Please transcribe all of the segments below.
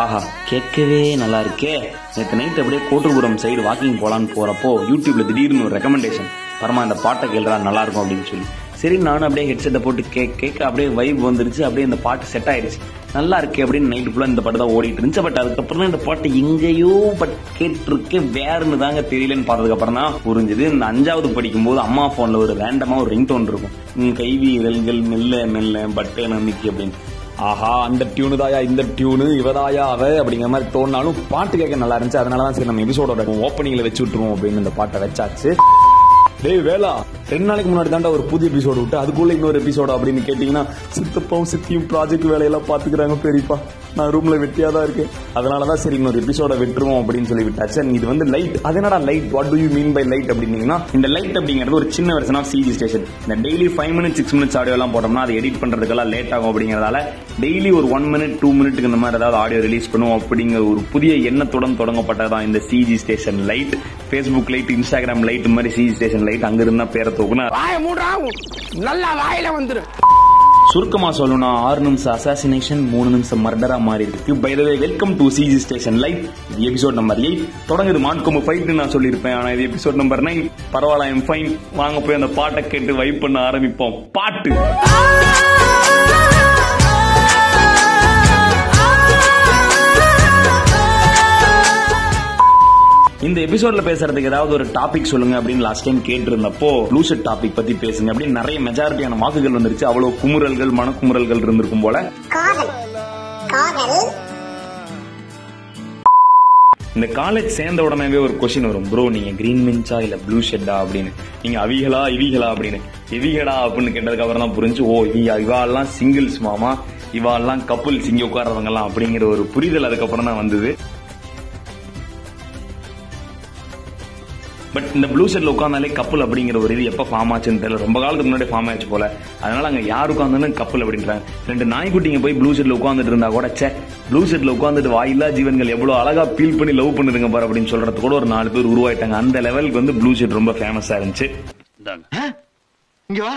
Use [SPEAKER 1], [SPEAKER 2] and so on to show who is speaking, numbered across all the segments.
[SPEAKER 1] ஆஹா கேட்கவே நல்லா இருக்கே. நேற்று நைட் அப்படியே கோட்டுப்புறம் சைடு வாக்கிங் போலான்னு போறப்போ யூடியூப்ல திடீர்னு ஒரு ரெக்கமெண்டேஷன் பரமா இந்த பாட்டை கேள்றா நல்லா இருக்கும் அப்படின்னு சொல்லி. சரி நானும் அப்படியே ஹெட்செட்டை போட்டு கேக் கேட்க அப்படியே வைப் வந்துருச்சு. அப்படியே இந்த பாட்டு செட் ஆயிருச்சு நல்லா இருக்கே அப்படின்னு நைட்டு ஃபுல்லாக இந்த பாட்டு தான் ஓடிட்டு இருந்துச்சு. பட் அதுக்கப்புறம் இந்த பாட்டு எங்கேயோ பட் கேட்டிருக்கு வேறுன்னு தாங்க தெரியலன்னு பார்த்ததுக்கப்புறம் தான் புரிஞ்சுது. இந்த அஞ்சாவது படிக்கும்போது அம்மா ஃபோனில் ஒரு ரேண்டமாக ஒரு ரிங் டோன் இருக்கும். கைவி இதழ்கள் மெல்ல மெல்ல பட்டே நம்பிக்கை அப்படின்னு. ஆஹா அந்த டியூனு தாயா இந்த டியூனு இவதாயா அவ அப்படிங்கிற மாதிரி தோணாலும் பாட்டு கேட்க நல்லா இருந்துச்சு. அதனால தான் சரி நம்ம எபிசோடோட ஓப்பனிங்ல வச்சு விட்டுருவோம் அப்படின்னு இந்த பாட்டை வச்சாச்சு. டேய் வேலா ரெண்டு நாளைக்கு முன்னாடி தாண்டா ஒரு புது எபிசோடு விட்டு அதுக்குள்ள இன்னொரு எபிசோடு அப்படின்னு கேட்டீங்கன்னா சித்தப்பாவும் சித்தியும் ப்ராஜெக்ட் வேலையெல்லாம் பாத்துக்கிறாங்க பெரியப்பா. நான் ரூம்ல வெட்டியா தான் இருக்கேன். அதனாலதான் சரி இன்னொரு எபிசோட விட்டுருவோம் அப்படின்னு சொல்லி விட்டாச்சு And இது வந்து லைட் அது என்னடா lite what do you mean by lite அப்படின்னீங்கன்னா இந்த லைட் அப்படிங்கிறது ஒரு சின்ன வெர்ஷன் ஆஃப் சிஜி ஸ்டேஷன் இந்த daily five minutes six minutes audio எல்லாம் போட்டோம்னா அதை எடிட் பண்றதுக்கெல்லாம் லேட் ஆகும் அப்படிங்கிறதால டெய்லி ஒரு ஒன் மினிட் டூ மினிட்டுக்கு இந்த மாதிரி ஏதாவது ஆடியோ ரிலீஸ் பண்ணுவோம் அப்படிங்கிற ஒரு புதிய எண்ணத்துடன் தொடங்கப்பட்டதான் இந்த CG station lite Facebook lite Instagram lite மாதிரி சிஜி ஸ்டேஷன் லைட் அங்கிருந்தா பேரை தூக்குனா
[SPEAKER 2] நல்லா வாயில வந்துடும்
[SPEAKER 1] சுருக்கமா சொல்லணும்னா ஆறு நிமிஷம் அசாசினேஷன் மூணு நிமிஷம் மர்டரா மாறி இருக்கு by the way welcome to CG station live இது எபிசோட் நம்பர் எயிட் தொடங்குது மான்கொம்பு ஃபைட் நான் சொல்லியிருப்பேன். ஆனா இது எபிசோட் நம்பர் நைன் பரவாயில்ல எம் ஃபைன் வாங்க போய் அந்த பாட்டை கேட்டு வைப் பண்ண ஆரம்பிப்போம். பாட்டு. இந்த எபிசோட்ல பேசுறதுக்கு ஏதாவது ஒரு டாபிக் சொல்லுங்க அப்படின்னு லாஸ்ட் டைம் கேட்டிருந்தப்போ லூசட் டாபிக் பத்தி பேசுங்க அப்படின்னு நிறைய மெஜாரிட்டியான வாக்குகள் வந்துருச்சு. அவ்வளவு குமுறல்கள் மனக்குமுறல்கள் இருந்திருக்கும் போல. இந்த காலேஜ் சேர்ந்த உடனேவே ஒரு கொஸ்டின் வரும். ப்ரோ நீங்க கிரீன் மின்ச்சா இல்ல ப்ளூ ஷெட்டா அப்படின்னு. நீங்க அவிகளா இவிகளா? அப்படின்னு. எவிகளா அப்படின்னு கேட்டதுக்கு அப்புறம் தான் புரிஞ்சு ஓ இவா இவாள்லாம் சிங்கிள்ஸ் மாமா. இவாள்லாம் கப்புள்ஸ் இங்க உட்கார்றவங்க எல்லாம் அப்படிங்கிற ஒரு புரிதல் அதுக்கப்புறம் தான் வந்தது. பட் இந்த ப்ளூ ஷெட்ல உட்காந்தாலே கப்பல் அப்படிங்கிற ஒரு இது எப்ப ஃபார்ம் ஆச்சுன்னு தெரியல. ரொம்ப காலத்துக்கு முன்னாடி ஃபார்ம் ஆச்சு போல. அதனால அங்க யார் உட்காந்தாலும் கப்பல் அப்படின்றாங்க ரெண்டு நாய்க்குட்டிங்க போய் ப்ளூ ஷெட்ல உட்காந்துட்டு இருந்தா கூட சே ப்ளூ ஷெட்ல உட்காந்துட்டு வாயில்லா ஜீவன்கள் எவ்வளவு அழகா ஃபீல் பண்ணி லவ் பண்ணுதுங்க பாரு அப்படின்னு சொல்றது கூட ஒரு நாலு பேர் உருவாயிட்டாங்க. அந்த லெவலுக்கு வந்து ப்ளூ ஷெட் ரொம்ப ஃபேமஸா இருந்துச்சு.
[SPEAKER 2] இங்க வா.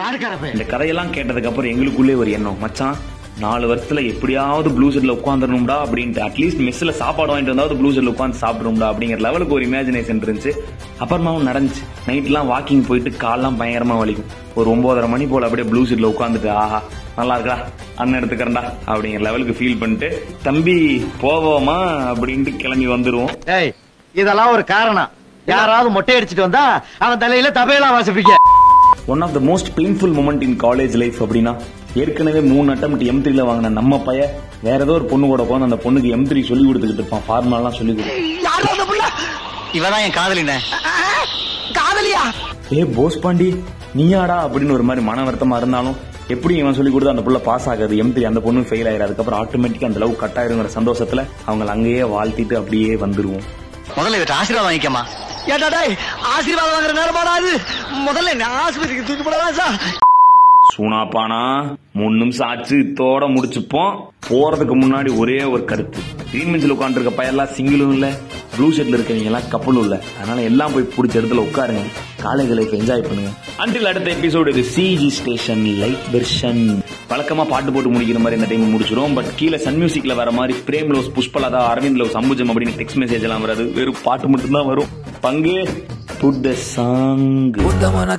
[SPEAKER 2] ராடுக்காரப்பே
[SPEAKER 1] இந்த கதையெல்லாம் கேட்டதுக்கு அப்புறம் எங்களுக்குள்ளே ஒரு எண்ணம். மச்சான் நாலு வருஷத்துல எப்படியாவது ப்ளூ செட்ல உட்காந்துடணும்டா அப்படின்ட்டு அட்லீஸ்ட் மெஸ்ல சாப்பாடு வாங்கிட்டு வந்தாவது ப்ளூ செட்ல உட்காந்து சாப்பிடணும்டா அப்படிங்கிற லெவலுக்கு ஒரு இமேஜினேஷன் இருந்துச்சு. அப்புறமாவும் நடந்துச்சு. நைட்லாம் வாக்கிங் போயிட்டு கால்லாம் பயங்கரமா வலிக்கும். ஒரு ஒன்பதரை மணி போல அப்படியே ப்ளூ செட்ல உட்காந்துட்டு ஆஹா நல்லா இருக்கா அண்ணன் எடுத்துக்கிறேன்டா அப்படிங்கிற லெவலுக்கு ஃபீல் பண்ணிட்டு தம்பி போவோமா? அப்படின்ட்டு கிளம்பி வந்துருவோம்.
[SPEAKER 2] ஏய் இதெல்லாம் ஒரு காரணம். யாராவது மொட்டை அடிச்சிட்டு வந்தா அவன் தலையில தபையெல்லாம் வாசிப்பீங்க
[SPEAKER 1] one of the most painful moment in college life அப்படின்னா ஏற்கனவே மூணு அட்டம் எம் த்ரீல வாங்கின நம்ம பைய வேற ஏதோ ஒரு பொண்ணு கூட உட்காந்து அந்த பொண்ணுக்கு எம் த்ரீ சொல்லி கொடுத்துக்கிட்டு இருப்பான். ஃபார்முலாம் சொல்லி கொடுத்து.
[SPEAKER 2] யாரும் அந்த புள்ள?
[SPEAKER 3] இவதான் என் காதலின.
[SPEAKER 2] காதலியா?
[SPEAKER 1] ஏ போஸ் பாண்டி நீயாடா அப்படின்னு ஒரு மாதிரி மன வருத்தமா இருந்தாலும் எப்படி இவன் சொல்லி கொடுத்து அந்த புள்ள பாஸ் ஆகாது. எம் த்ரீ அந்த பொண்ணு ஃபெயில் ஆயிரு அதுக்கப்புறம் ஆட்டோமேட்டிக்கா அந்த லவ் கட் ஆயிருங்கிற சந்தோஷத்துல அவங்கள அங்கேயே வாழ்த்திட்டு அப்படியே வந்துருவோம்.
[SPEAKER 3] முதல்ல இவற்றை ஆசீர்வாதம் வாங்கிக்கமா
[SPEAKER 2] ஏட்டா டேய் ஆசீர்வாதம் வாங்குற நேரமாடா அது முதல்ல என்ன ஆஸ்பத்திரிக்கு தூக்கி போடலாம் சார்?
[SPEAKER 1] சூனாப்பானா? மூணு நிமிஷம் ஆச்சு இத்தோட முடிச்சுப்போம். போறதுக்கு முன்னாடி ஒரே ஒரு கருத்து. கிரீன் பெஞ்சில் உட்காந்துருக்க பையெல்லாம் சிங்கிளும் இல்ல. ப்ளூ ஷர்ட்ல இருக்கவங்க எல்லாம் கப்பலும் இல்ல. அதனால எல்லாம் போய் பிடிச்ச இடத்துல உட்காருங்க. காலேஜ் லைஃப் என்ஜாய் பண்ணுங்க. அன்டில் அடுத்த எபிசோடு இது சிஜி ஸ்டேஷன் லைட் வெர்ஷன் வழக்கமா பாட்டு போட்டு முடிக்கிற மாதிரி இந்த டைம் முடிச்சிடும் பட் கீழே சன் மியூசிக்ல வர மாதிரி பிரேம் லவ்ஸ் புஷ்பலதா அரவிந்த் லவ்ஸ் அம்புஜம் அப்படின்னு டெக்ஸ்ட் மெசேஜ் எல்லாம் வராது. வெறும் பாட்டு மட்டும் தான் வரும். பங்கு. tudo
[SPEAKER 4] é sangue. Puta, mano,